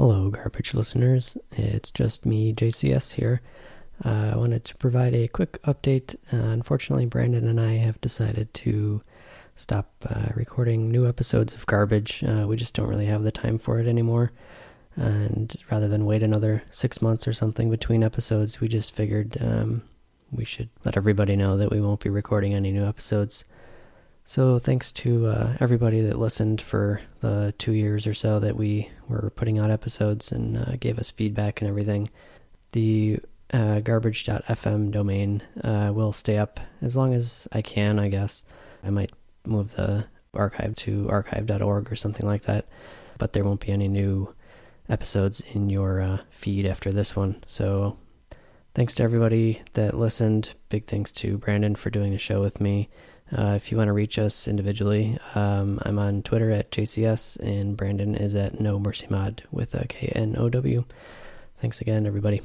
Hello, garbage listeners. It's just me, JCS, here. Uh, I wanted to provide a quick update. Uh, unfortunately, Brandon and I have decided to stop uh, recording new episodes of Garbage. Uh, we just don't really have the time for it anymore. And rather than wait another six months or something between episodes, we just figured um, we should let everybody know that we won't be recording any new episodes. So thanks to uh, everybody that listened for the two years or so that we were putting out episodes and uh, gave us feedback and everything. The uh, garbage.fm domain uh, will stay up as long as I can, I guess. I might move the archive to archive.org or something like that, but there won't be any new episodes in your uh, feed after this one. So thanks to everybody that listened. Big thanks to Brandon for doing the show with me. Uh, if you want to reach us individually, um, I'm on Twitter at JCS, and Brandon is at No Mercy Mod with a K N O W. Thanks again, everybody.